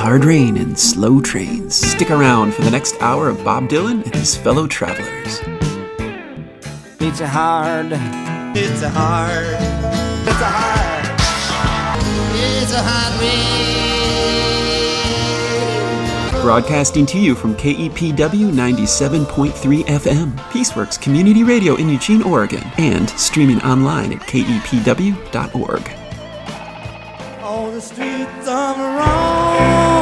hard rain and slow trains. Stick around for the next hour of Bob Dylan and his fellow travelers. It's a hard. It's a hard. It's a hard. It's a hard rain. Broadcasting to you from KEPW 97.3 FM, Peaceworks Community Radio in Eugene, Oregon, and streaming online at kepw.org. The streets of Rome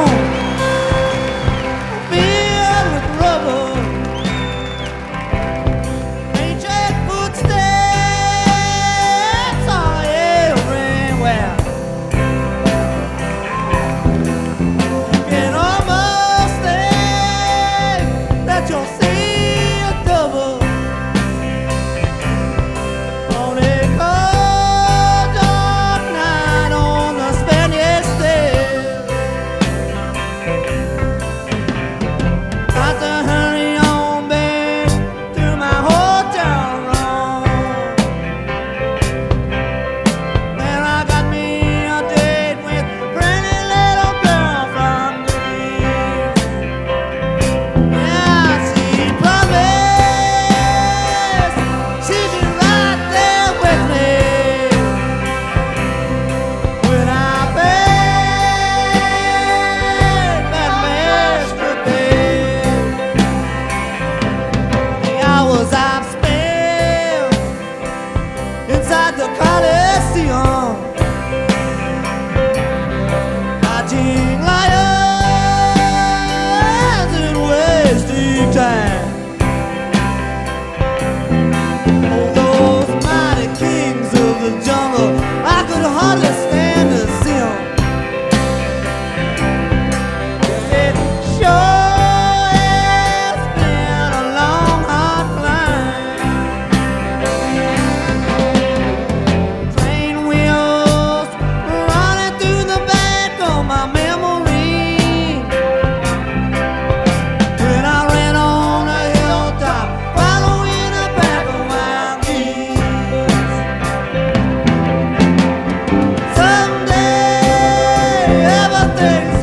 never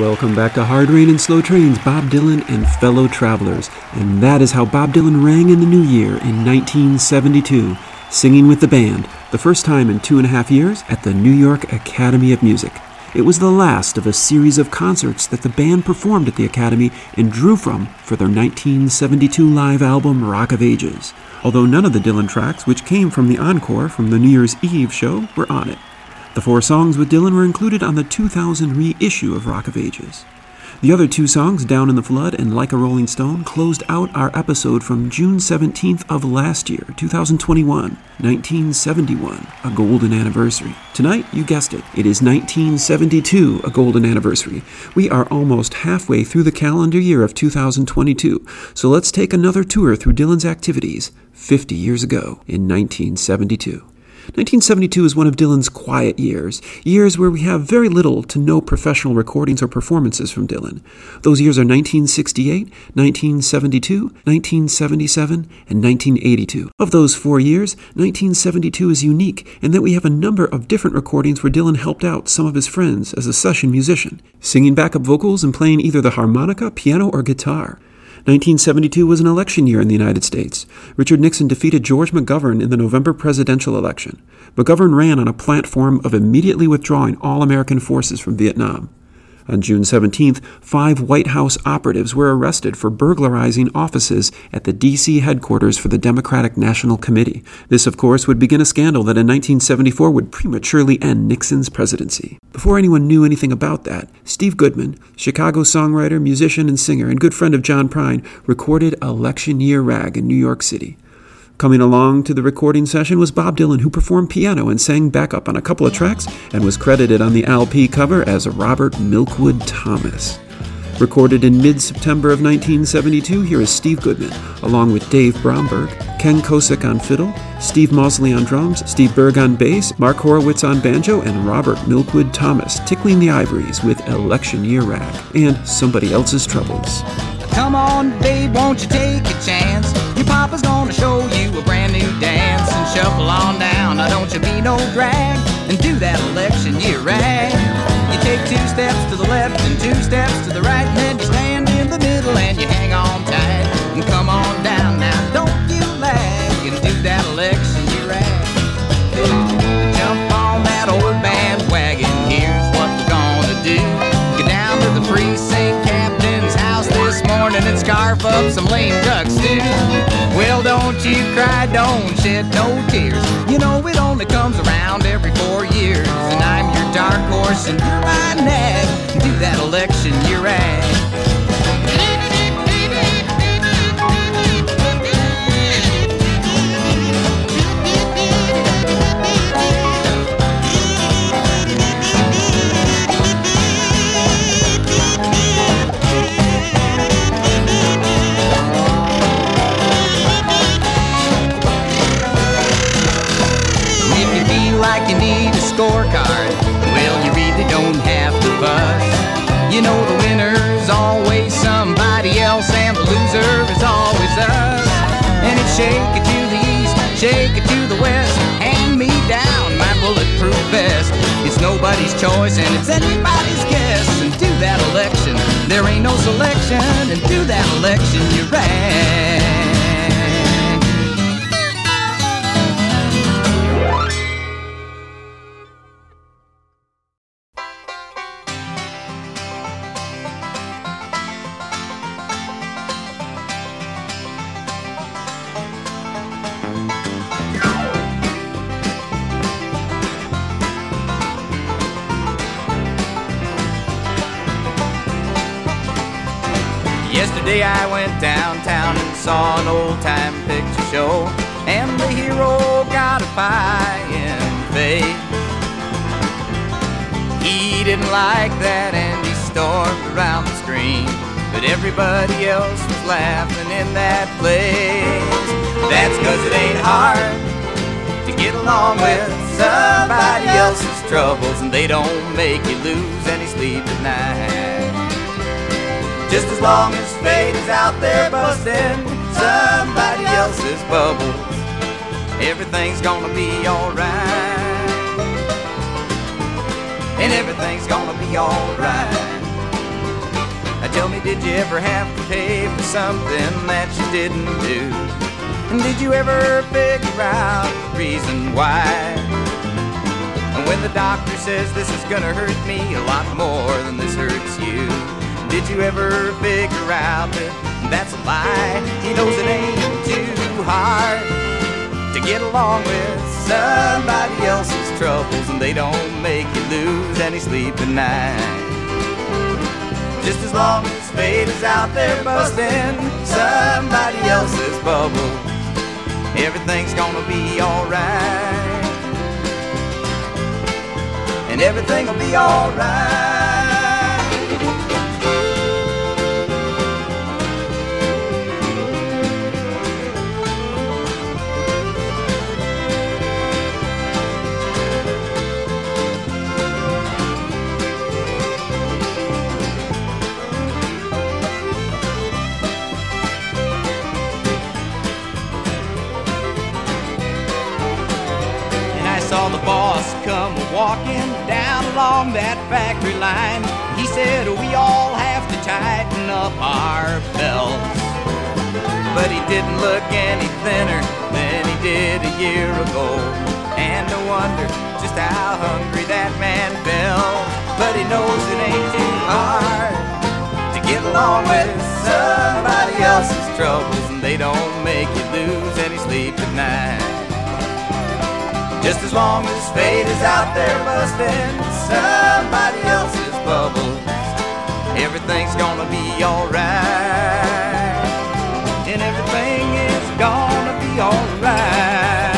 Welcome back to Hard Rain and Slow Trains, Bob Dylan and fellow travelers. And that is how Bob Dylan rang in the new year in 1972, singing with the band, the first time in two and a half years at the New York Academy of Music. It was the last of a series of concerts that the band performed at the Academy and drew from for their 1972 live album Rock of Ages, although none of the Dylan tracks, which came from the encore from the New Year's Eve show, were on it. The four songs with Dylan were included on the 2000 reissue of Rock of Ages. The other two songs, Down in the Flood and Like a Rolling Stone, closed out our episode from June 17th of last year, 2021, 1971, a golden anniversary. Tonight, you guessed it, it is 1972, a golden anniversary. We are almost halfway through the calendar year of 2022, so let's take another tour through Dylan's activities 50 years ago in 1972. 1972 is one of Dylan's quiet years, years where we have very little to no professional recordings or performances from Dylan. Those years are 1968, 1972, 1977, and 1982. Of those four years, 1972 is unique in that we have a number of different recordings where Dylan helped out some of his friends as a session musician, singing backup vocals and playing either the harmonica, piano, or guitar. 1972 was an election year in the United States. Richard Nixon defeated George McGovern in the November presidential election. McGovern ran on a platform of immediately withdrawing all American forces from Vietnam. On June 17th, five White House operatives were arrested for burglarizing offices at the D.C. headquarters for the Democratic National Committee. This, of course, would begin a scandal that in 1974 would prematurely end Nixon's presidency. Before anyone knew anything about that, Steve Goodman, Chicago songwriter, musician, and singer, and good friend of John Prine, recorded Election Year Rag in New York City. Coming along to the recording session was Bob Dylan, who performed piano and sang backup on a couple of tracks and was credited on the LP cover as Robert Milkwood Thomas. Recorded in mid September of 1972, here is Steve Goodman, along with Dave Bromberg, Ken Kosek on fiddle, Steve Mosley on drums, Steve Burgh on bass, Mark Horowitz on banjo, and Robert Milkwood Thomas tickling the ivories with Election Year Rag and Somebody Else's Troubles. Come on, babe, won't you take a chance? Papa's gonna show you a brand new dance and shuffle on down. Now don't you be no drag and do that election year rag. You take two steps to the left and two steps to the right, and then you stand in the middle and you hang on tight and come on down. Now don't you lag and do that election year rag. Jump on that old bandwagon. Here's what we're gonna do. Get down to the precinct captain's house this morning and scarf up some lame duck stew. Don't you cry, don't shed no tears. You know it only comes around every four years. And I'm your dark horse and you're my nag. Do that election year rag. You need a scorecard, well, you really don't have to fuss. You know the winner's always somebody else, and the loser is always us. And it's shake it to the east, shake it to the west, hand me down my bulletproof vest. It's nobody's choice, and it's anybody's guess. And do that election, there ain't no selection, and do that election, you're right. Show, and the hero got a pie in face. He didn't like that and he stormed around the screen, but everybody else was laughing in that place. That's cause it ain't hard to get along with somebody else's troubles, and they don't make you lose any sleep at night. Just as long as fate is out there busting somebody else's bubbles, everything's gonna be alright. And everything's gonna be alright. Now tell me, did you ever have to pay for something that you didn't do? And did you ever figure out the reason why? And when the doctor says this is gonna hurt me a lot more than this hurts you, did you ever figure out that that's a lie? He knows it ain't too hard to get along with somebody else's troubles, and they don't make you lose any sleep at night. Just as long as fate is out there busting somebody else's bubble, everything's gonna be alright. And everything'll be alright. The boss come walking down along that factory line. He said, We all have to tighten up our belts. But he didn't look any thinner than he did a year ago. And no wonder just how hungry that man felt. But he knows it ain't too hard to get along with somebody else's troubles, and they don't make you lose any sleep at night. Just as long as fate is out there busting somebody else's bubbles, everything's gonna be alright. And everything is gonna be alright.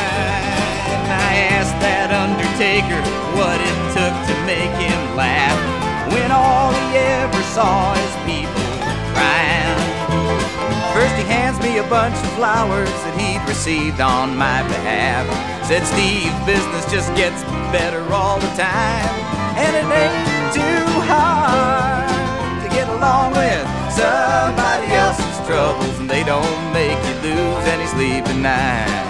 I asked that undertaker what it took to make him laugh when all he ever saw is hands me a bunch of flowers that he'd received on my behalf. Said Steve, business just gets better all the time. And it ain't too hard to get along with somebody else's troubles. And they don't make you lose any sleep at night.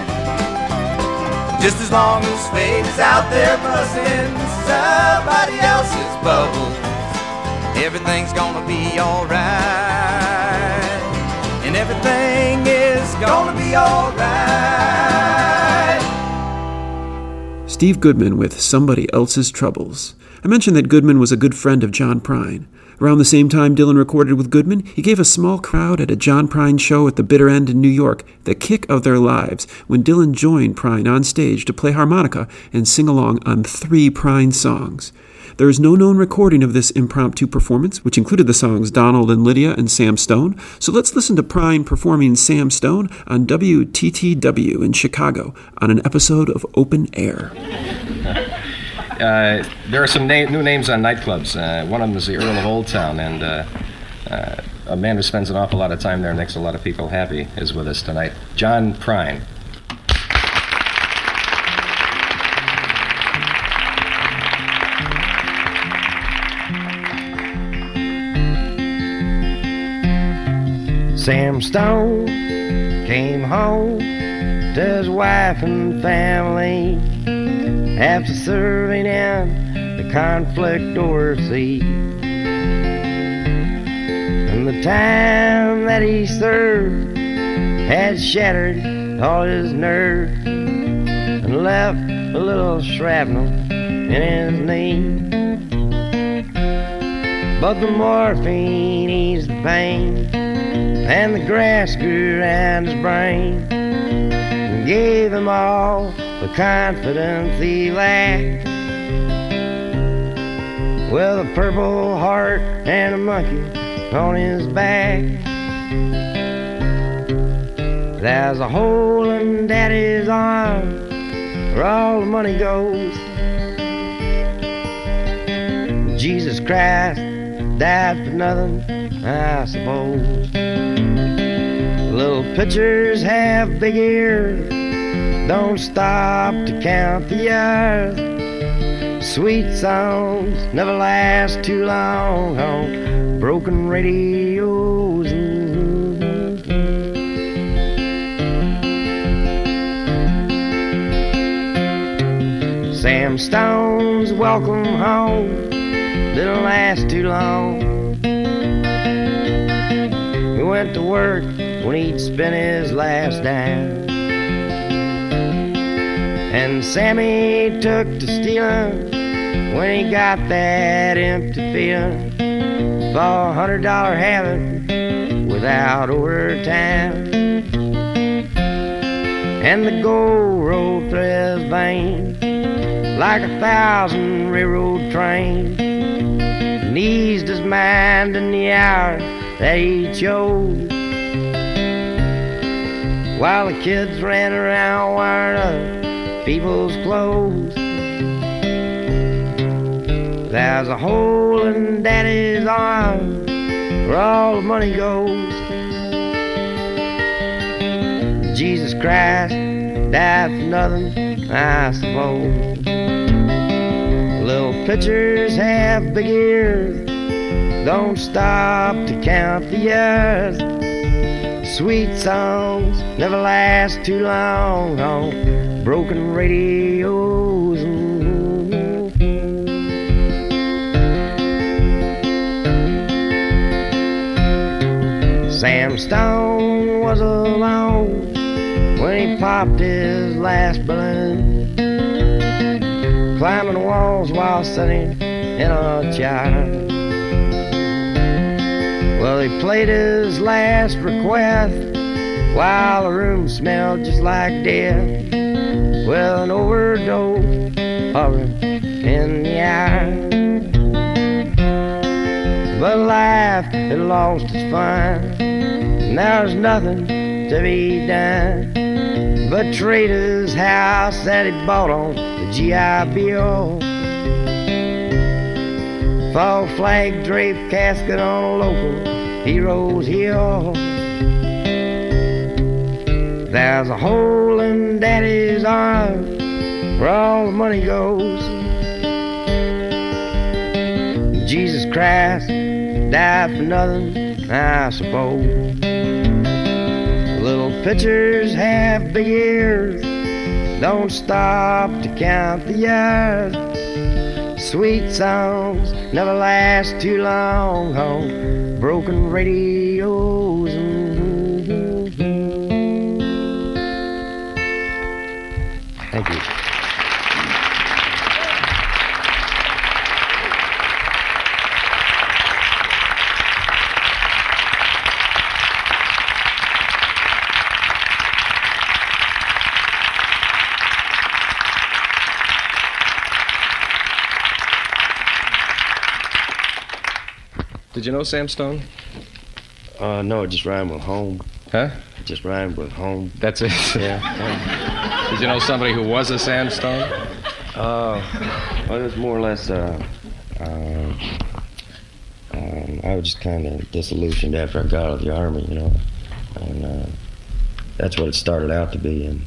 Just as long as fate is out there busting somebody else's bubbles, everything's gonna be alright and everything is gonna be alright. Steve Goodman with Somebody Else's Troubles. I mentioned that Goodman was a good friend of John Prine. Around the same time Dylan recorded with Goodman, he gave a small crowd at a John Prine show at the Bitter End in New York the kick of their lives when Dylan joined Prine on stage to play harmonica and sing along on three Prine songs. There is no known recording of this impromptu performance, which included the songs Donald and Lydia and Sam Stone. So let's listen to Prine performing Sam Stone on WTTW in Chicago on an episode of Open Air. Uh, there are some na- new names on nightclubs. Uh, one of them is the Earl of Old Town, and uh, uh, a man who spends an awful lot of time there and makes a lot of people happy is with us tonight. John Prine. Sam Stone came home to his wife and family after serving in the conflict overseas. And the time that he served had shattered all his nerves and left a little shrapnel in his knee. But the morphine eased the pain and the grass grew around his brain and gave him all the confidence he lacked. With a purple heart and a monkey on his back. There's a hole in daddy's arm where all the money goes. Jesus Christ died for nothing, I suppose. Little pitchers have big ears, don't stop to count the years. Sweet songs never last too long on broken radios. Sam Stone's welcome home didn't last too long. Went to work when he'd spent his last dime. And Sammy took to stealing when he got that empty feeling for a hundred dollar habit without overtime. And the gold rolled through his veins like a thousand railroad trains. And eased his mind in the hour he chose. While the kids ran around wiring up people's clothes. There's a hole in daddy's arm where all the money goes. Jesus Christ died for nothing, I suppose. Little pitchers have big ears, don't stop to count the years. Sweet songs never last too long on broken radios. Sam Stone was alone when he popped his last balloon, climbing walls while sitting in a chair. Well, he played his last request while the room smelled just like death. Well, an overdose hovering in the air. But life had lost its fun, and there's nothing to be done. But trade his house that he bought on the GI Bill a flag draped casket on a local hero's hill. There's a hole in daddy's arm where all the money goes. Jesus Christ died for nothing, I suppose. Little pitchers have big ears, don't stop to count the years. Sweet songs never last too long on broken radios. Mm-hmm. Thank you. Did you know Sam Stone? Uh, no, it just rhymed with home. Huh? It just rhymed with home. That's it. Yeah. Did you know somebody who was a Sam Stone? Uh, well, it was more or less. Uh, uh, um, I was just kind of disillusioned after I got out of the army, you know, and uh, that's what it started out to be, and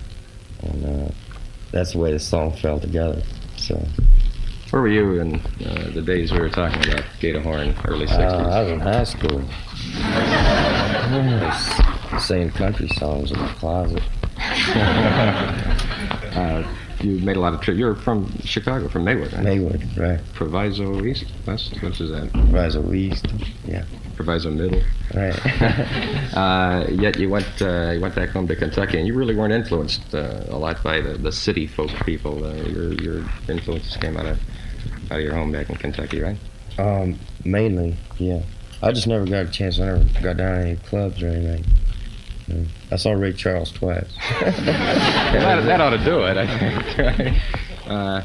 and uh, that's the way the song fell together. So Where were you in uh, the days we were talking about Gate of Horn, early 60s? uh, I was in high school. I was country songs in the closet. Uh, you made a lot of trips. You're from Chicago, from Maywood, right? Maywood, right? Proviso East, West? Which is that? Proviso East, yeah, Proviso Middle. right. Uh, yet you went uh, you went back home to Kentucky, and you really weren't influenced uh, a lot by the, the city folk people. Uh, your your influences came out of out of your home back in Kentucky, right? Um, mainly, yeah. I just never got a chance. I never got down to any clubs or anything. Mm. I saw Ray Charles twice. that, that ought to do it, I think. uh,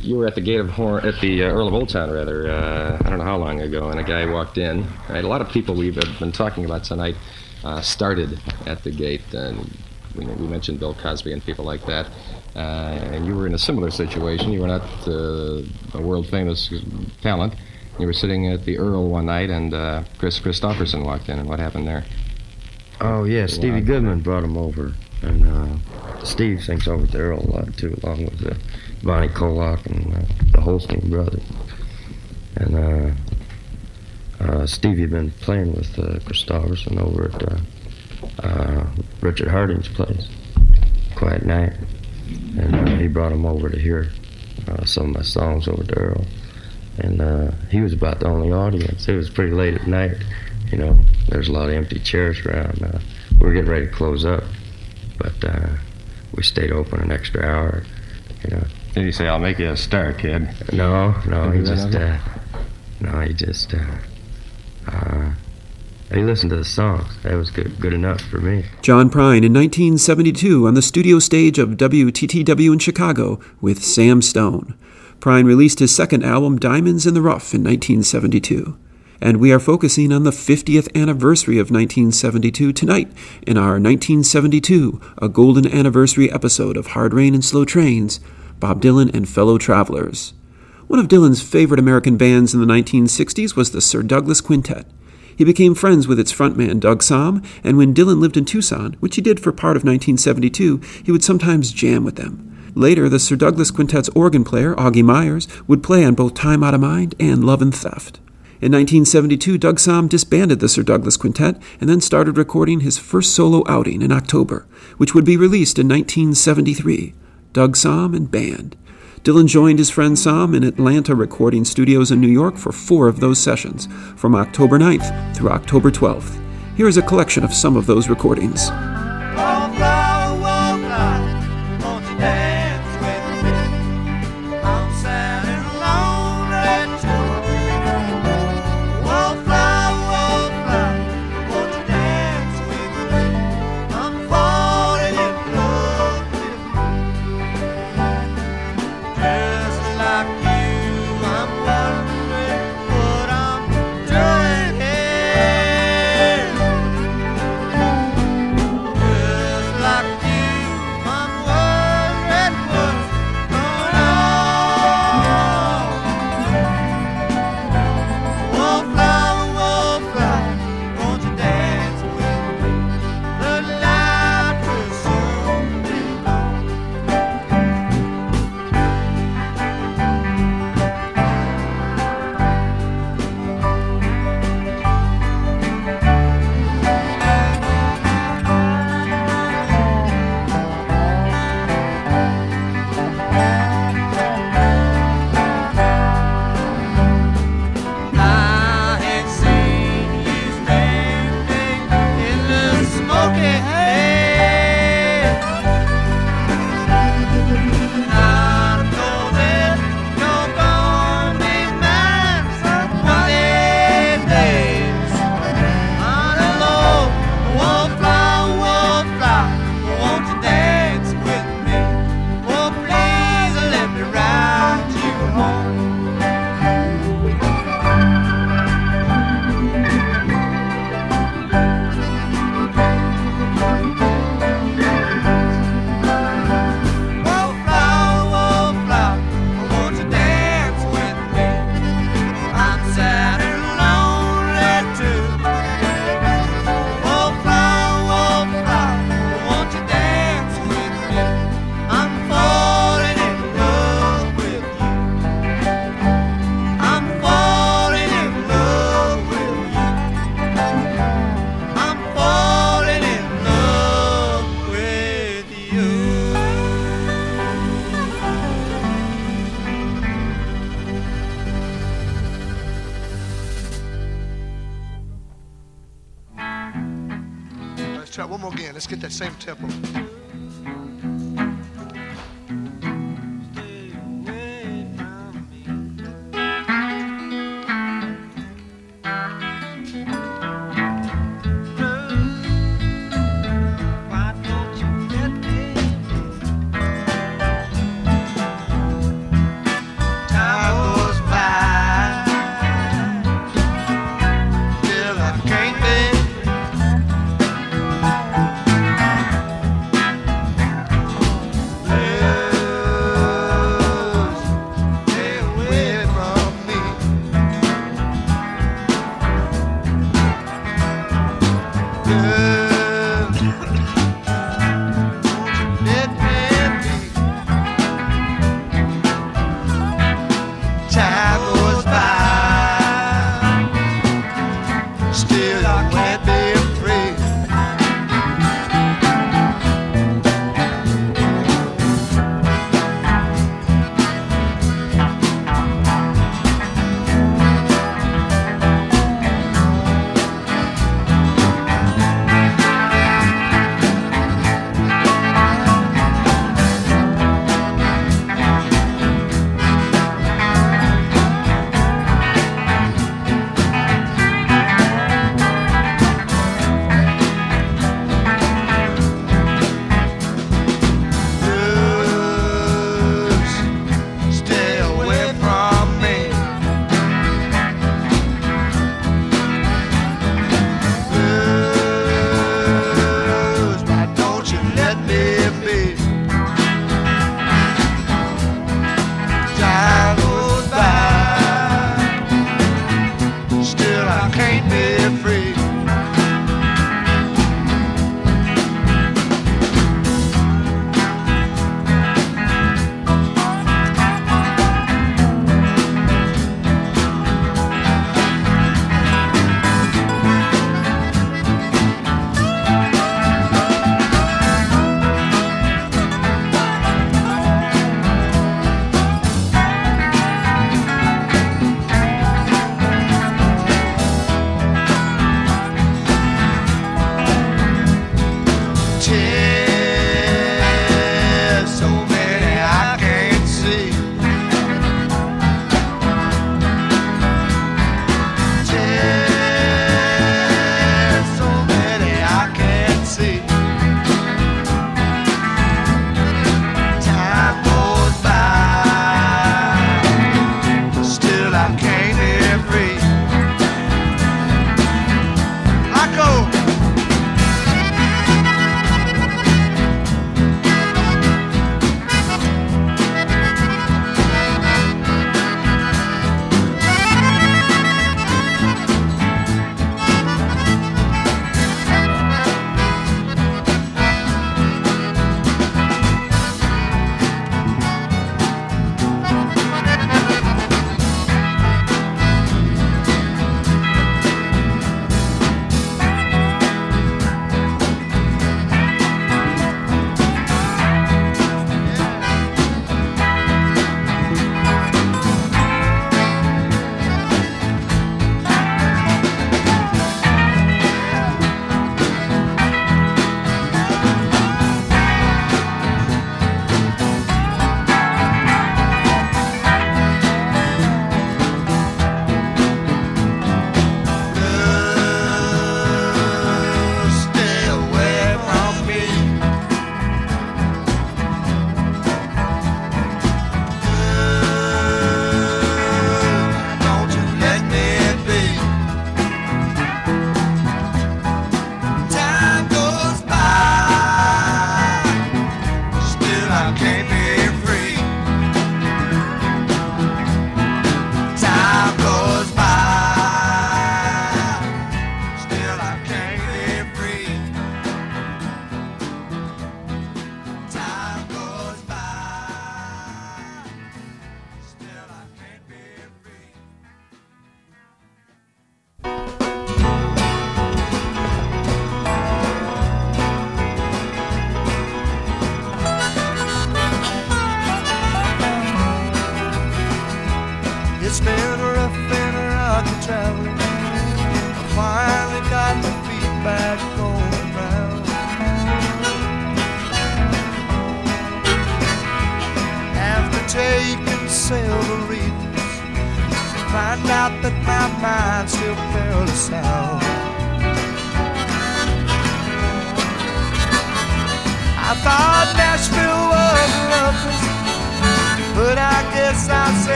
you were at the gate of Horn, at the uh, Earl of Old Town, rather. Uh, I don't know how long ago, and a guy walked in. Right? A lot of people we've uh, been talking about tonight uh, started at the gate, and we, we mentioned Bill Cosby and people like that. Uh, and you were in a similar situation. You were not uh, a world famous talent. You were sitting at the Earl one night, and uh, Kris Kristofferson walked in, and what happened there? oh yeah, Stevie Goodman brought him over, and uh, Steve sings over at the Earl a lot too, along with uh, Bonnie Koloc and uh, the Holstein brothers. And uh, uh, Stevie had been playing with uh, Kristofferson over at uh, uh, Richard Harding's place, Quiet Knight, and uh, he brought him over to hear uh, some of my songs over the Earl. And uh, he was about the only audience. It was pretty late at night, You know, there's a lot of empty chairs around. Uh, we were getting ready to close up, but uh, we stayed open an extra hour. You know. Did he say, I'll make you a star, kid? No, no, he just, uh, no, he just, he listened to the songs. That was good, good enough for me. John Prine in 1972 on the studio stage of WTTW in Chicago with Sam Stone. Prine released his second album, Diamonds in the Rough, in 1972. And we are focusing on the 50th anniversary of 1972 tonight in our 1972, a golden anniversary episode of Hard Rain and Slow Trains, Bob Dylan and Fellow Travelers. One of Dylan's favorite American bands in the 1960s was the Sir Douglas Quintet. He became friends with its frontman, Doug Sahm, and when Dylan lived in Tucson, which he did for part of 1972, he would sometimes jam with them. Later, the Sir Douglas Quintet's organ player, Augie Myers, would play on both Time Out of Mind and Love and Theft. In 1972, Doug Sahm disbanded the Sir Douglas Quintet and then started recording his first solo outing in October, which would be released in 1973 Doug Somm and Band. Dylan joined his friend Sahm in Atlantic recording studios in New York for four of those sessions, from October 9th through October 12th. Here is a collection of some of those recordings.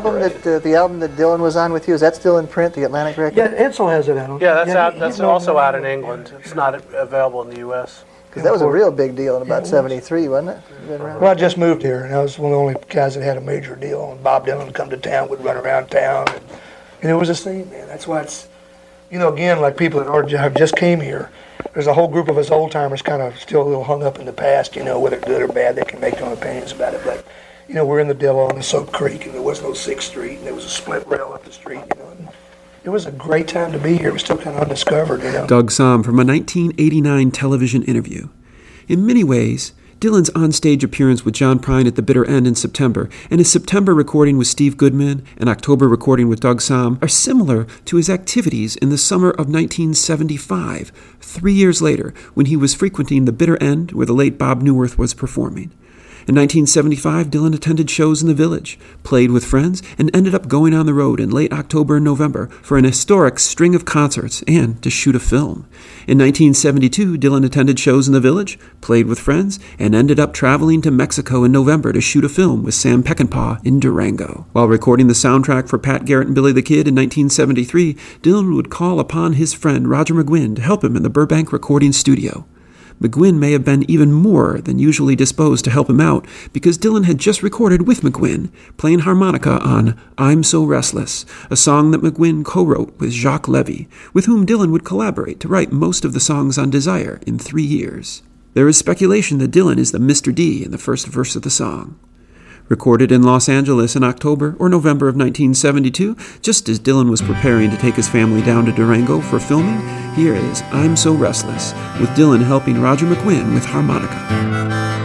The album that uh, the album that Dylan was on with you is that still in print? The Atlantic record. Yeah, Edsel has it out. Yeah, that's Yeah, out. That's no, also out in. England. It's not available in the U.S. Because that was a real big deal in about was. '73, wasn't it? Well, I just moved here, and I was one of the only guys that had a major deal. And Bob Dylan would come to town, would run around town, and, and it was a scene, man. That's why it's, you know, again, like people that are, have just came here. There's a whole group of us old timers kind of still a little hung up in the past, you know, whether good or bad, they can make their own opinions about it. But, you know, we're in the Dillo on the Soap Creek, and there was no Sixth Street, and there was a split rail up the street, you know. It was a great time to be here. It was still kind of undiscovered, you know. Doug Sahm from a 1989 television interview. In many ways, Dylan's onstage appearance with John Prine at the bitter end in September and his September recording with Steve Goodman and October recording with Doug Sahm are similar to his activities in the summer of 1975, three years later, when he was frequenting the bitter end where the late Bob Neuwirth was performing. In 1975, Dylan attended shows in the village, played with friends, and ended up going on the road in late October and November for an historic string of concerts and to shoot a film. In 1972, Dylan attended shows in the village, played with friends, and ended up traveling to Mexico in November to shoot a film with Sam Peckinpah in Durango. While recording the soundtrack for Pat Garrett and Billy the Kid in 1973, Dylan would call upon his friend Roger McGuinn to help him in the Burbank recording studio. McGuinn may have been even more than usually disposed to help him out because Dylan had just recorded with McGuinn, playing harmonica on I'm So Restless, a song that McGuinn co wrote with Jacques Levy, with whom Dylan would collaborate to write most of the songs on Desire in three years. There is speculation that Dylan is the Mr. D in the first verse of the song. Recorded in Los Angeles in October or November of 1972, just as Dylan was preparing to take his family down to Durango for filming, here is I'm So Restless, with Dylan helping Roger McGuinn with harmonica.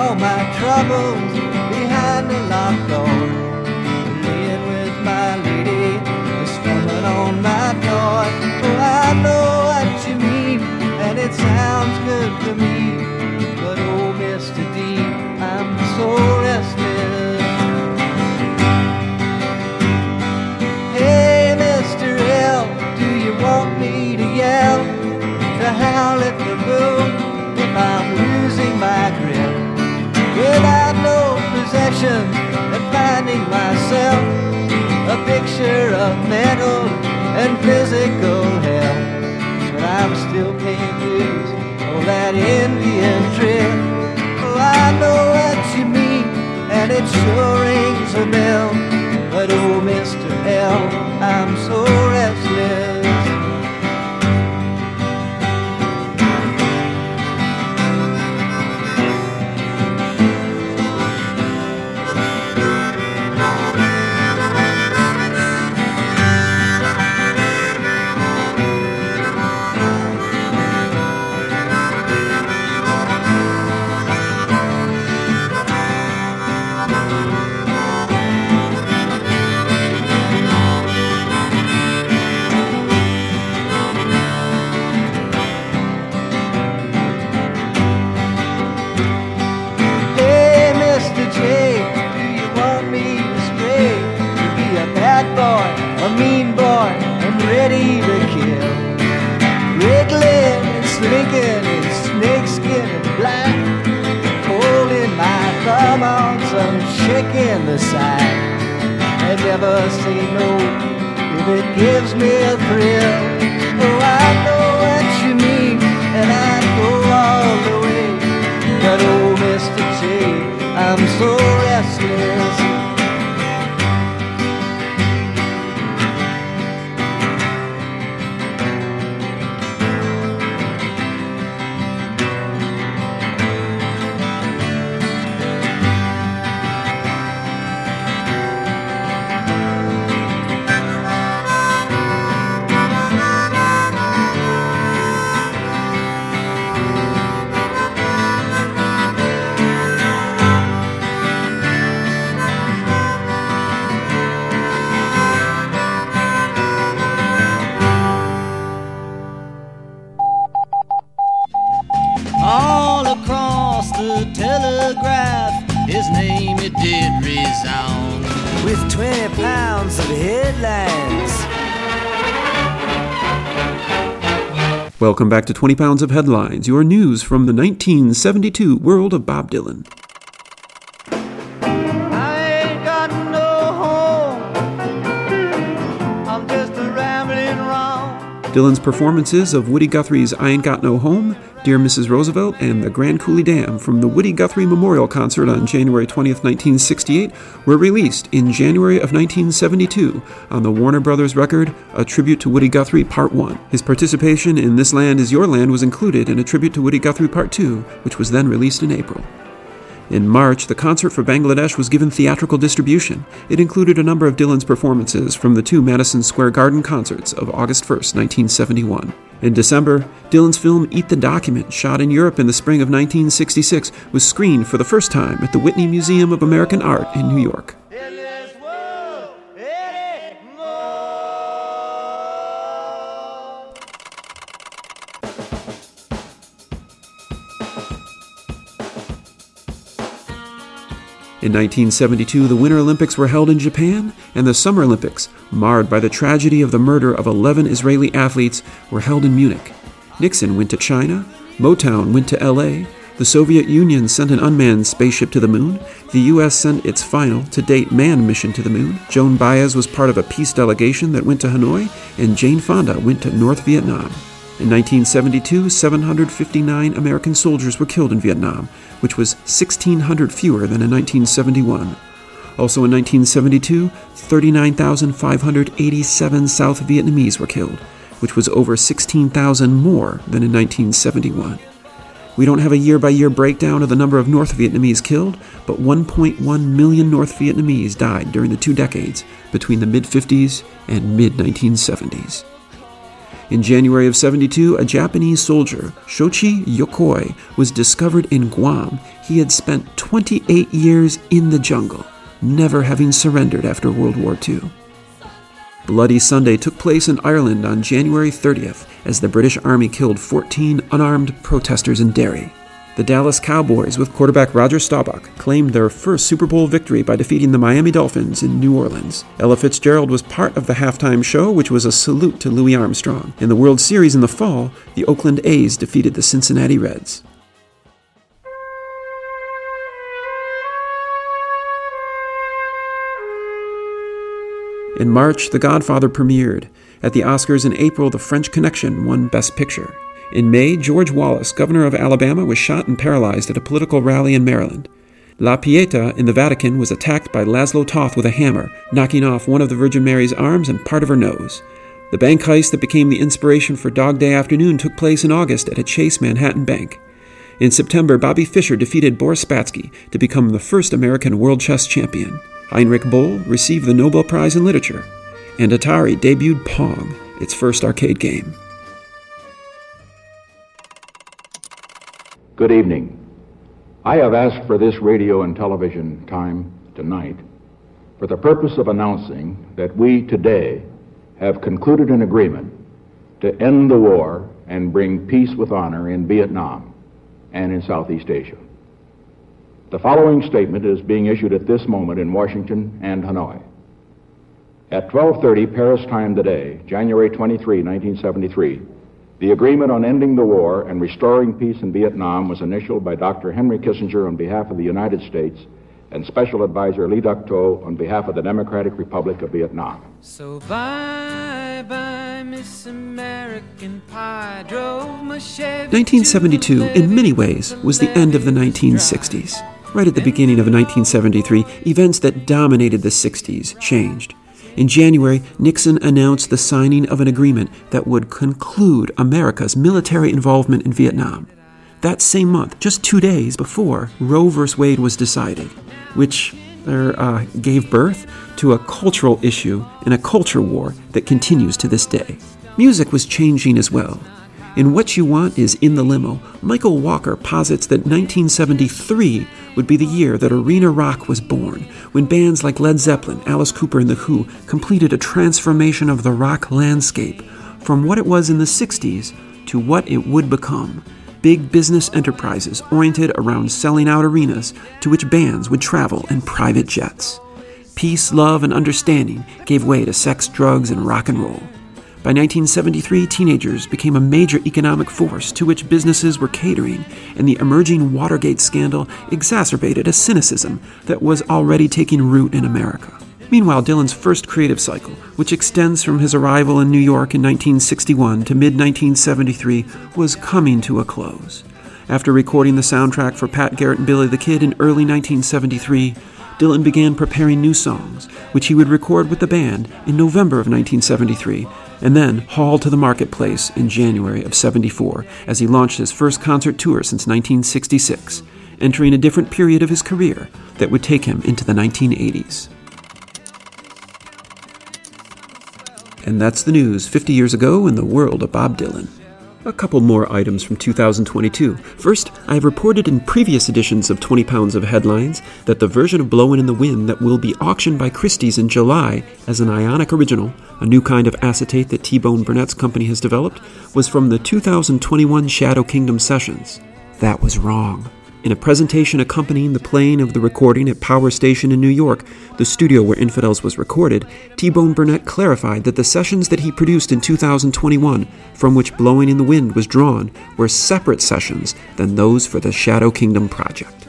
All my troubles behind the locked door. Laying with my lady, strumming on my toy. Oh, I know what you mean, and it sounds good to me. But oh, Mr. D, I'm so restless. Hey, Mr. L, do you want me to yell, to howl at the moon if I'm losing my grip? And finding myself a picture of mental and physical health. But I'm still paying dues on that Indian trip. Oh, I know what you mean, and it sure rings a bell. But oh, Mr. L, I'm so restless. Chick in the side. I never say no if it gives me a thrill. Oh, I know Welcome back to 20 Pounds of Headlines, your news from the 1972 world of Bob Dylan. Dylan's performances of Woody Guthrie's I Ain't Got No Home, Dear Mrs. Roosevelt, and The Grand Coulee Dam from the Woody Guthrie Memorial Concert on January 20, 1968 were released in January of 1972 on the Warner Brothers record A Tribute to Woody Guthrie Part 1. His participation in This Land Is Your Land was included in A Tribute to Woody Guthrie Part 2, which was then released in April. In March, the concert for Bangladesh was given theatrical distribution. It included a number of Dylan's performances from the two Madison Square Garden concerts of August 1st, 1971. In December, Dylan's film Eat the Document, shot in Europe in the spring of 1966, was screened for the first time at the Whitney Museum of American Art in New York. In 1972, the Winter Olympics were held in Japan, and the Summer Olympics, marred by the tragedy of the murder of 11 Israeli athletes, were held in Munich. Nixon went to China, Motown went to LA, the Soviet Union sent an unmanned spaceship to the moon, the US sent its final, to date, manned mission to the moon, Joan Baez was part of a peace delegation that went to Hanoi, and Jane Fonda went to North Vietnam. In 1972, 759 American soldiers were killed in Vietnam, which was 1,600 fewer than in 1971. Also in 1972, 39,587 South Vietnamese were killed, which was over 16,000 more than in 1971. We don't have a year by year breakdown of the number of North Vietnamese killed, but 1.1 million North Vietnamese died during the two decades between the mid 50s and mid 1970s. In January of 72, a Japanese soldier, Shoichi Yokoi, was discovered in Guam. He had spent 28 years in the jungle, never having surrendered after World War II. Bloody Sunday took place in Ireland on January 30th as the British Army killed 14 unarmed protesters in Derry. The Dallas Cowboys, with quarterback Roger Staubach, claimed their first Super Bowl victory by defeating the Miami Dolphins in New Orleans. Ella Fitzgerald was part of the halftime show, which was a salute to Louis Armstrong. In the World Series in the fall, the Oakland A's defeated the Cincinnati Reds. In March, The Godfather premiered. At the Oscars in April, The French Connection won Best Picture. In May, George Wallace, governor of Alabama, was shot and paralyzed at a political rally in Maryland. La Pieta in the Vatican was attacked by Laszlo Toth with a hammer, knocking off one of the Virgin Mary's arms and part of her nose. The bank heist that became the inspiration for Dog Day Afternoon took place in August at a Chase Manhattan bank. In September, Bobby Fischer defeated Boris Spassky to become the first American world chess champion. Heinrich Boll received the Nobel Prize in Literature, and Atari debuted Pong, its first arcade game. Good evening. I have asked for this radio and television time tonight for the purpose of announcing that we today have concluded an agreement to end the war and bring peace with honor in Vietnam and in Southeast Asia. The following statement is being issued at this moment in Washington and Hanoi. At 12:30 Paris time today, January 23, 1973, the agreement on ending the war and restoring peace in Vietnam was initialed by Dr. Henry Kissinger on behalf of the United States and Special Advisor Le Duc Tho on behalf of the Democratic Republic of Vietnam. So bye bye, Miss American Pie. Drove my 1972, in many ways, was the end of the 1960s. Right at the beginning of 1973, events that dominated the 60s changed. In January, Nixon announced the signing of an agreement that would conclude America's military involvement in Vietnam. That same month, just two days before, Roe v. Wade was decided, which er, uh, gave birth to a cultural issue and a culture war that continues to this day. Music was changing as well. In What You Want Is in the Limo, Michael Walker posits that 1973 would be the year that arena rock was born, when bands like Led Zeppelin, Alice Cooper, and The Who completed a transformation of the rock landscape from what it was in the 60s to what it would become. Big business enterprises oriented around selling out arenas to which bands would travel in private jets. Peace, love, and understanding gave way to sex, drugs, and rock and roll. By 1973, teenagers became a major economic force to which businesses were catering, and the emerging Watergate scandal exacerbated a cynicism that was already taking root in America. Meanwhile, Dylan's first creative cycle, which extends from his arrival in New York in 1961 to mid 1973, was coming to a close. After recording the soundtrack for Pat Garrett and Billy the Kid in early 1973, Dylan began preparing new songs, which he would record with the band in November of 1973, and then haul to the marketplace in January of 74 as he launched his first concert tour since 1966, entering a different period of his career that would take him into the 1980s. And that's the news 50 years ago in the world of Bob Dylan. A couple more items from 2022. First, I have reported in previous editions of 20 Pounds of Headlines that the version of Blowin' in the Wind that will be auctioned by Christie's in July as an ionic original, a new kind of acetate that T Bone Burnett's company has developed, was from the 2021 Shadow Kingdom sessions. That was wrong. In a presentation accompanying the playing of the recording at Power Station in New York, the studio where Infidels was recorded, T Bone Burnett clarified that the sessions that he produced in 2021, from which Blowing in the Wind was drawn, were separate sessions than those for the Shadow Kingdom project.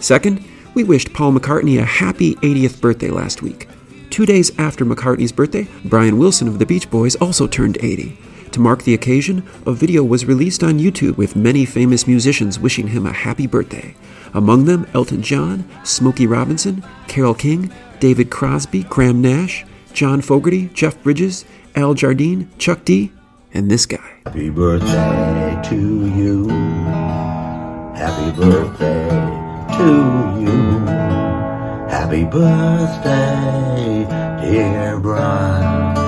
Second, we wished Paul McCartney a happy 80th birthday last week. Two days after McCartney's birthday, Brian Wilson of the Beach Boys also turned 80. To mark the occasion, a video was released on YouTube with many famous musicians wishing him a happy birthday. Among them, Elton John, Smokey Robinson, Carole King, David Crosby, Graham Nash, John Fogerty, Jeff Bridges, Al Jardine, Chuck D, and this guy. Happy birthday to you. Happy birthday to you. Happy birthday, dear Brian.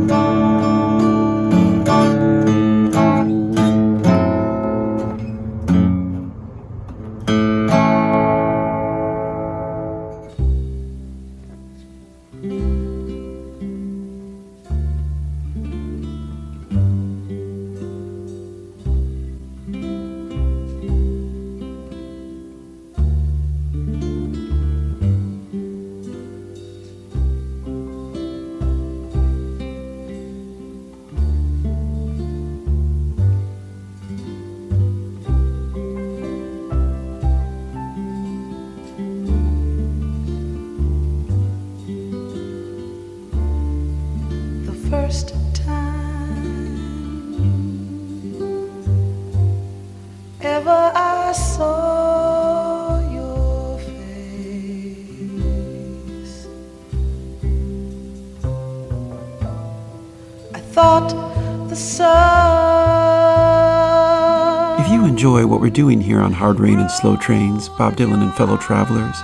Enjoy what we're doing here on Hard Rain and Slow Trains, Bob Dylan and fellow travelers,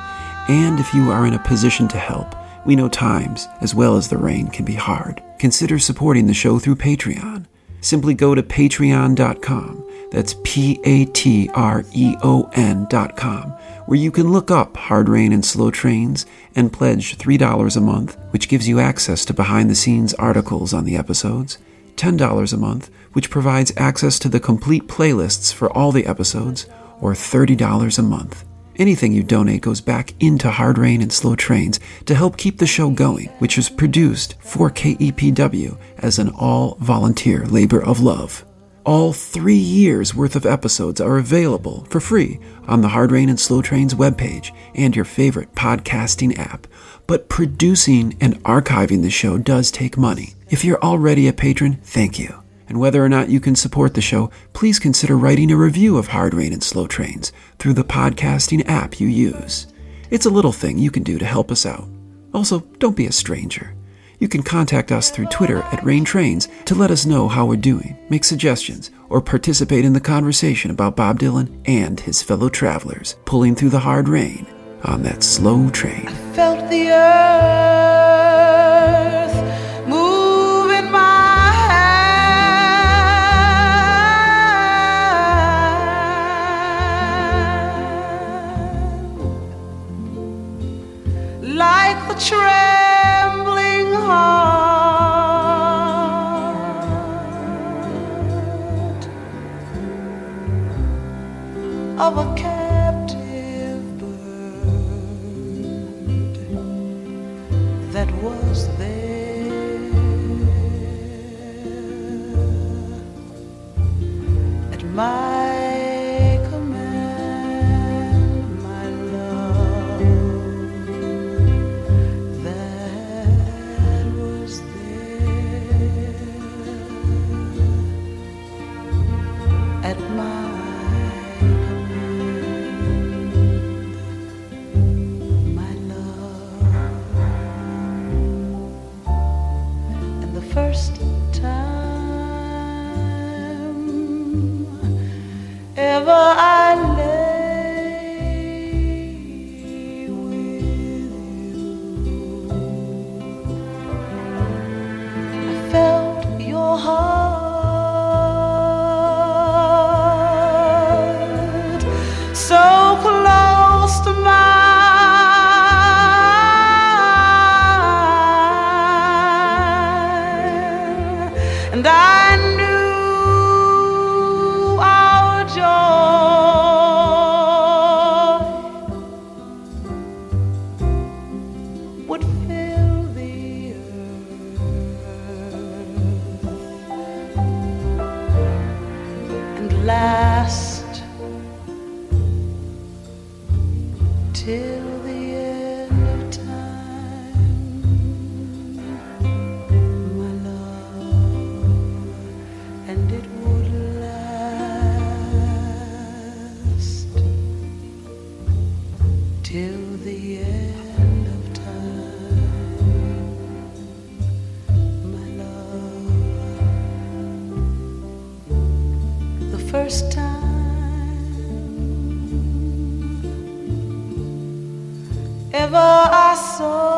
and if you are in a position to help, we know times, as well as the rain, can be hard. Consider supporting the show through Patreon. Simply go to patreon.com. That's P A T R E O N.com, where you can look up Hard Rain and Slow Trains and pledge $3 a month, which gives you access to behind the scenes articles on the episodes, $10 a month, which provides access to the complete playlists for all the episodes, or $30 a month. Anything you donate goes back into Hard Rain and Slow Trains to help keep the show going, which is produced for KEPW as an all volunteer labor of love. All three years worth of episodes are available for free on the Hard Rain and Slow Trains webpage and your favorite podcasting app. But producing and archiving the show does take money. If you're already a patron, thank you. And whether or not you can support the show, please consider writing a review of Hard Rain and Slow Trains through the podcasting app you use. It's a little thing you can do to help us out. Also, don't be a stranger. You can contact us through Twitter at Rain Trains to let us know how we're doing, make suggestions, or participate in the conversation about Bob Dylan and his fellow travelers pulling through the hard rain on that slow train. felt the earth first time. Ever I saw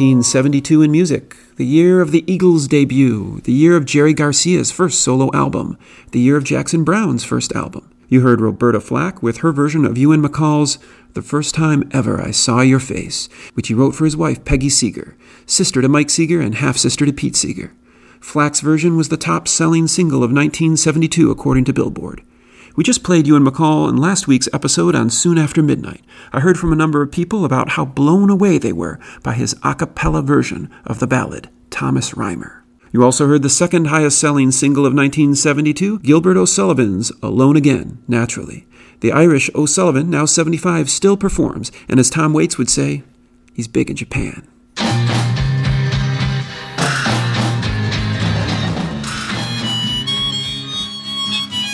1972 in music, the year of the Eagles' debut, the year of Jerry Garcia's first solo album, the year of Jackson Browne's first album. You heard Roberta Flack with her version of Ewan MacColl's The First Time Ever I Saw Your Face, which he wrote for his wife Peggy Seeger, sister to Mike Seeger and half sister to Pete Seeger. Flack's version was the top selling single of 1972 according to Billboard. We just played Ewan MacColl in last week's episode on Soon After Midnight. I heard from a number of people about how blown away they were by his a cappella version of the ballad, Thomas Rhymer. You also heard the second highest selling single of 1972, Gilbert O'Sullivan's Alone Again, naturally. The Irish O'Sullivan, now 75, still performs, and as Tom Waits would say, he's big in Japan.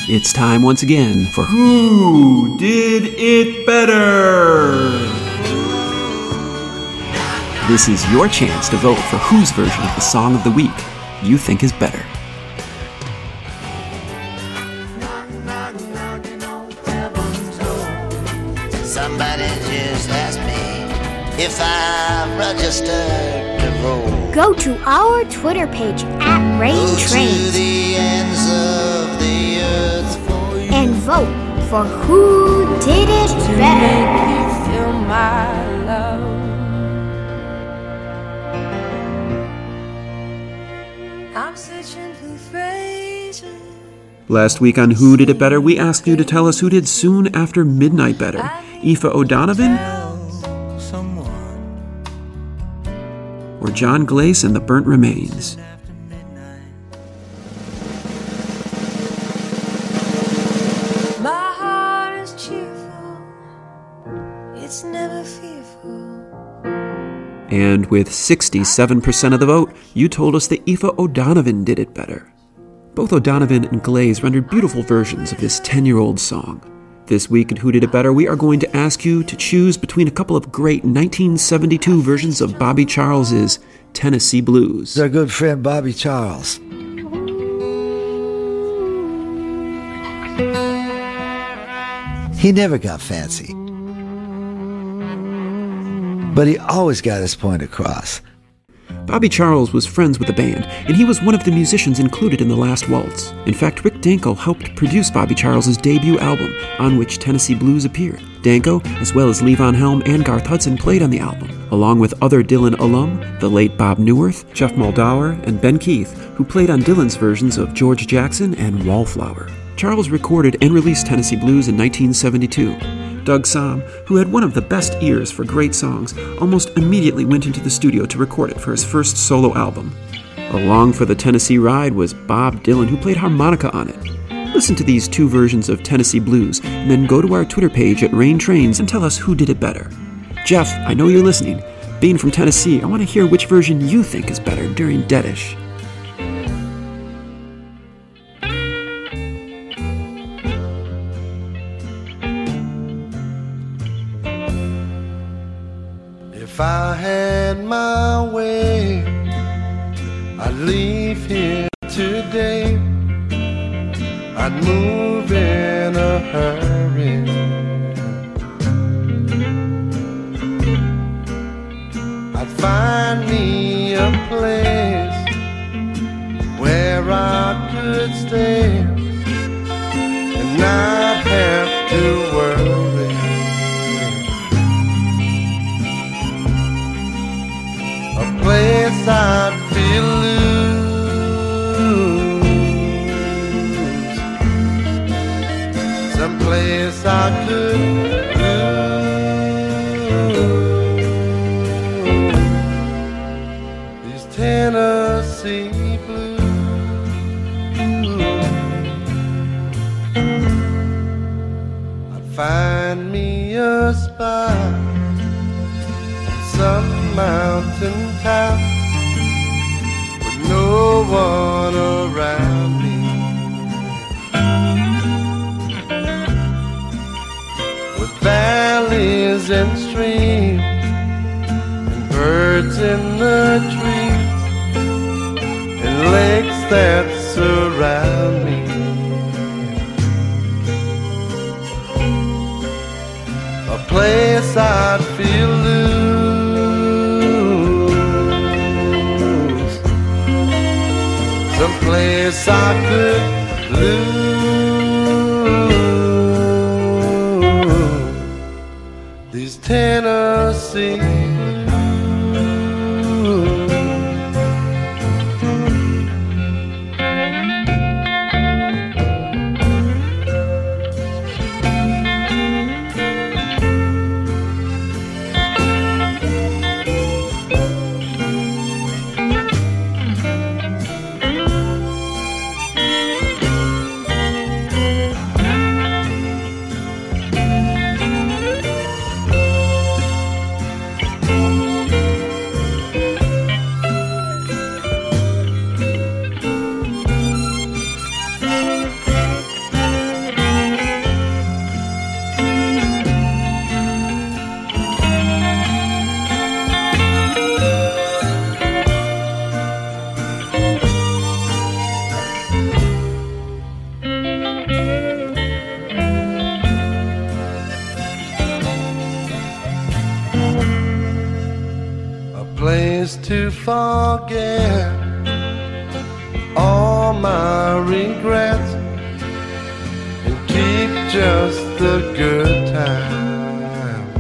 It's time once again for Who Did It Better? This is your chance to vote for whose version of the song of the week you think is better. Somebody just asked me if I'm registered to vote. Go to our Twitter page at Rain Go and vote for who did it better. feel my love. I'm searching for phrases. Last week on Who Did It Better, we asked you to tell us who did Soon After Midnight better Aoife O'Donovan or John Glaze and the Burnt Remains. And with 67% of the vote, you told us that Aoife O'Donovan did it better. Both O'Donovan and Glaze rendered beautiful versions of this 10 year old song. This week at Who Did It Better, we are going to ask you to choose between a couple of great 1972 versions of Bobby Charles's Tennessee Blues. Our good friend Bobby Charles. He never got fancy. But he always got his point across. Bobby Charles was friends with the band, and he was one of the musicians included in The Last Waltz. In fact, Rick Danko helped produce Bobby Charles's debut album, on which Tennessee Blues appeared. Danko, as well as Levon Helm and Garth Hudson, played on the album, along with other Dylan alum, the late Bob Neuwirth, Geoff Muldaur, and Ben Keith, who played on Dylan's versions of George Jackson and Wallflower. Charles recorded and released Tennessee Blues in 1972. Doug Sahm, who had one of the best ears for great songs, almost immediately went into the studio to record it for his first solo album. Along for the Tennessee ride was Bob Dylan, who played harmonica on it. Listen to these two versions of Tennessee Blues, and then go to our Twitter page at Rain Trains and tell us who did it better. Jeff, I know you're listening. Being from Tennessee, I want to hear which version you think is better during Deadish. If I had my way, I'd leave here today. I'd move in a hurry. I'd find me a place where I could stay and not have to worry. I forget all my regrets and keep just the good times.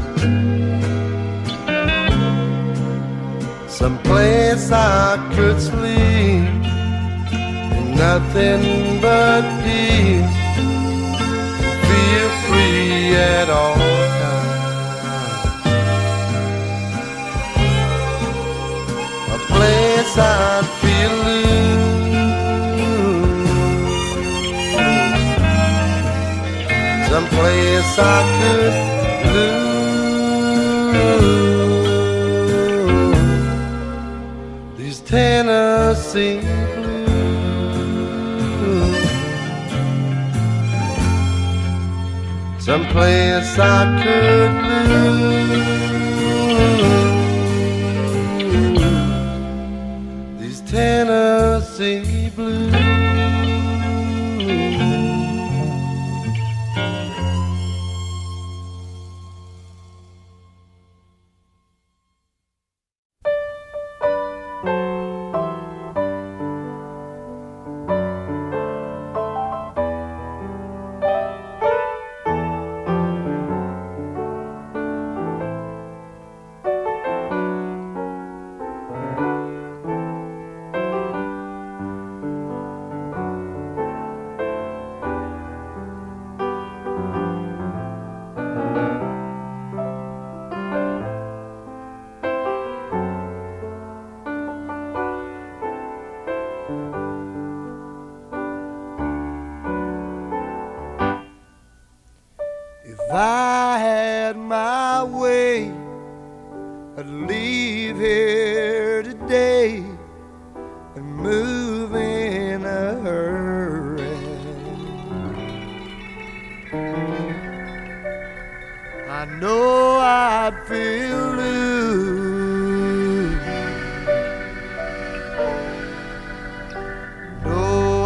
Some place I could sleep in nothing but peace. Feel free at all place I'd feel loose, some place I could lose. These Tennessee blues, some place I could lose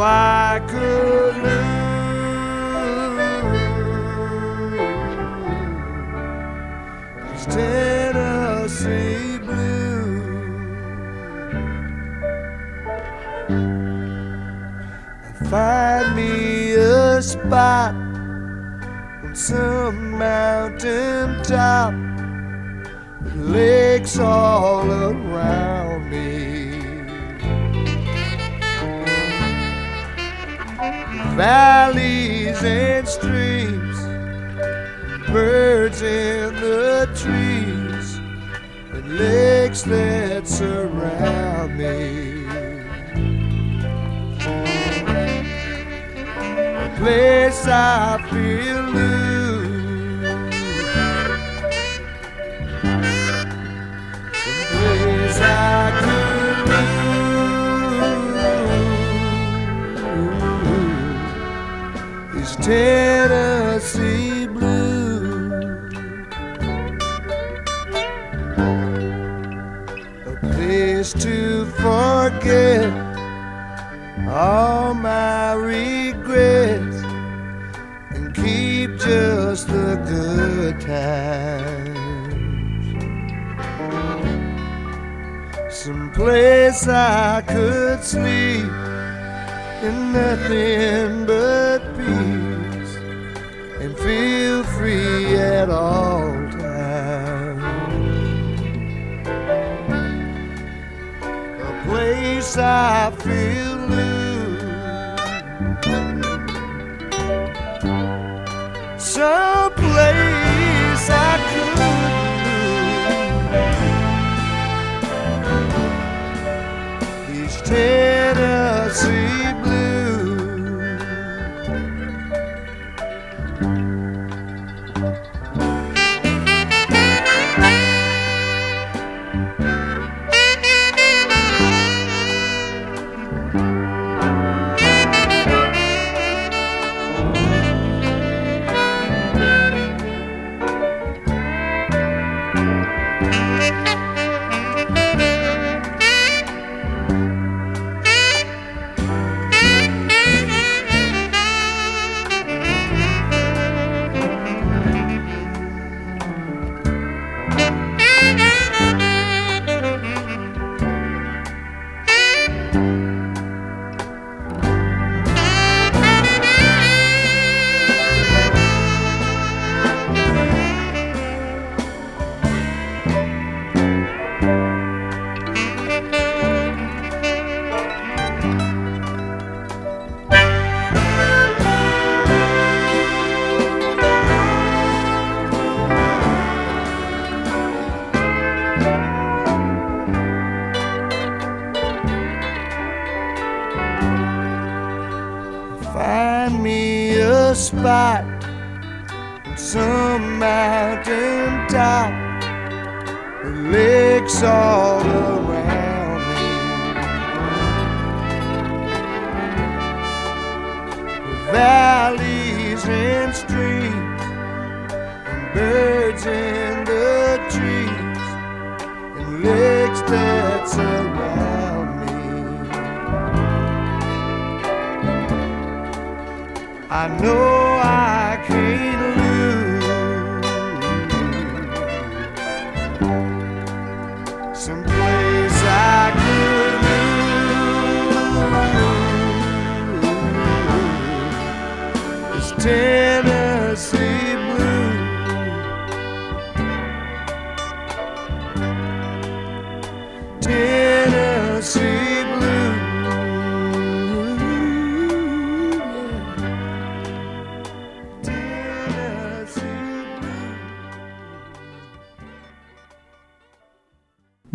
I could lose these Tennessee blues. Find me a spot on some mountain top lakes all around Valleys and streams, birds in the trees, and lakes that surround me. A place I feel Tennessee blue. A place to forget all my regrets and keep just the good times. Some place I could sleep in nothing at all Find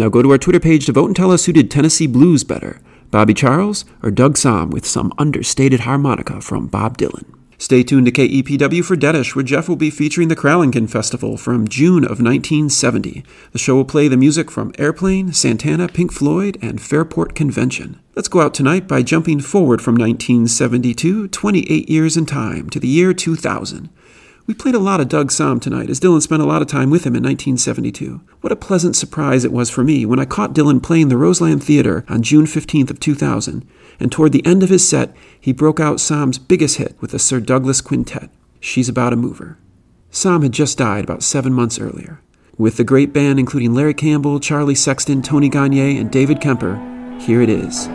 Now go to our Twitter page to vote and tell us who did Tennessee Blues better, Bobby Charles or Doug Sahm with some understated harmonica from Bob Dylan. Stay tuned to KEPW for Deadish, where Jeff will be featuring the Kralingen Festival from June of 1970. The show will play the music from Airplane, Santana, Pink Floyd, and Fairport Convention. Let's go out tonight by jumping forward from 1972, 28 years in time, to the year 2000. We played a lot of Doug Sahm tonight, as Dylan spent a lot of time with him in 1972. What a pleasant surprise it was for me when I caught Dylan playing the Roseland Theater on June 15th of 2000, and toward the end of his set, he broke out Sahm's biggest hit with the Sir Douglas Quintet, She's About a Mover. Somm had just died about seven months earlier. With the great band including Larry Campbell, Charlie Sexton, Tony Garnier, and David Kemper, here it is.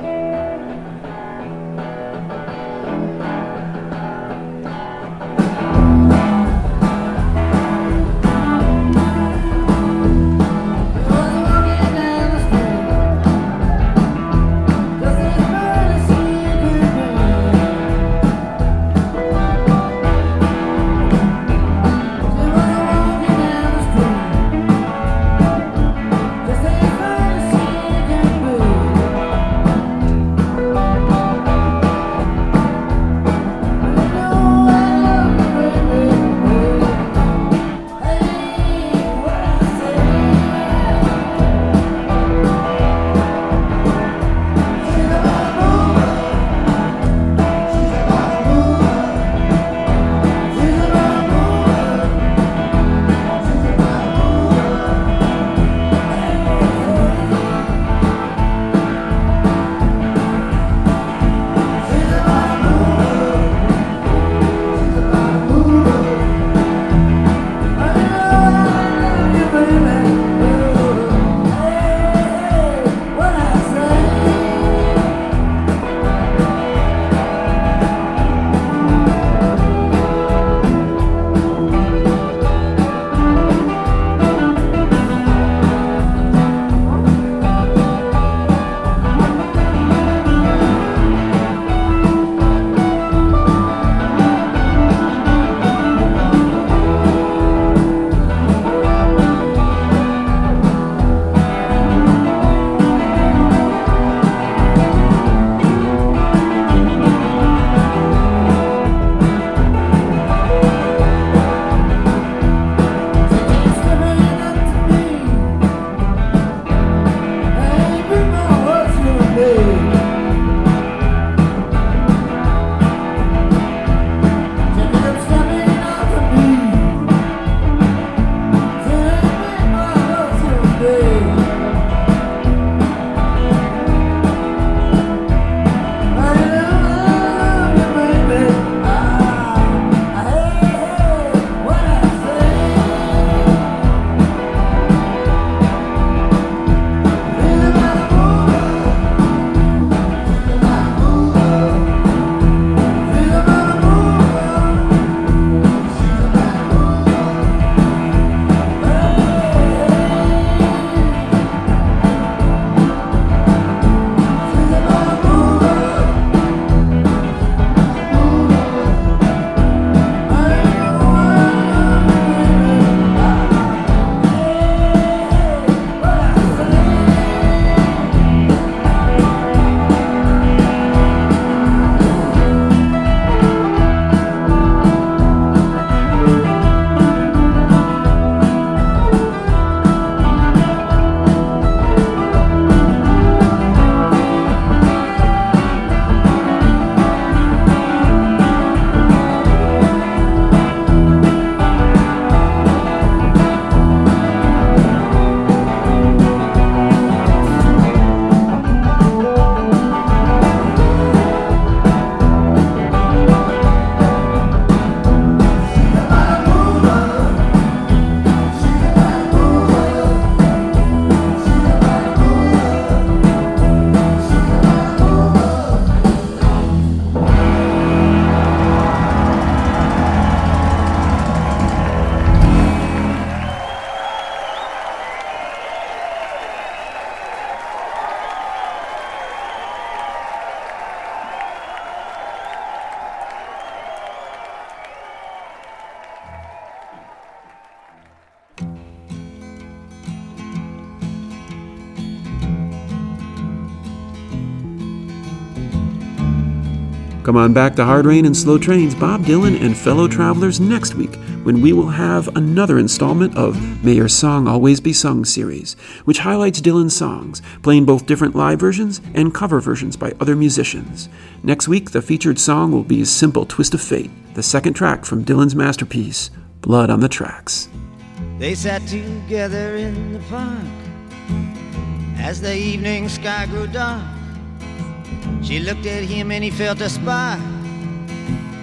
Come on back to Hard Rain and Slow Trains, Bob Dylan and fellow travelers next week when we will have another installment of May Your Song Always Be Sung series, which highlights Dylan's songs, playing both different live versions and cover versions by other musicians. Next week, the featured song will be Simple Twist of Fate, the second track from Dylan's masterpiece, Blood on the Tracks. They sat together in the park as the evening sky grew dark. She looked at him and he felt a spark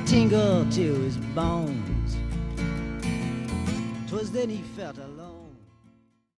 tingle to his bones. 'Twas then he felt alone.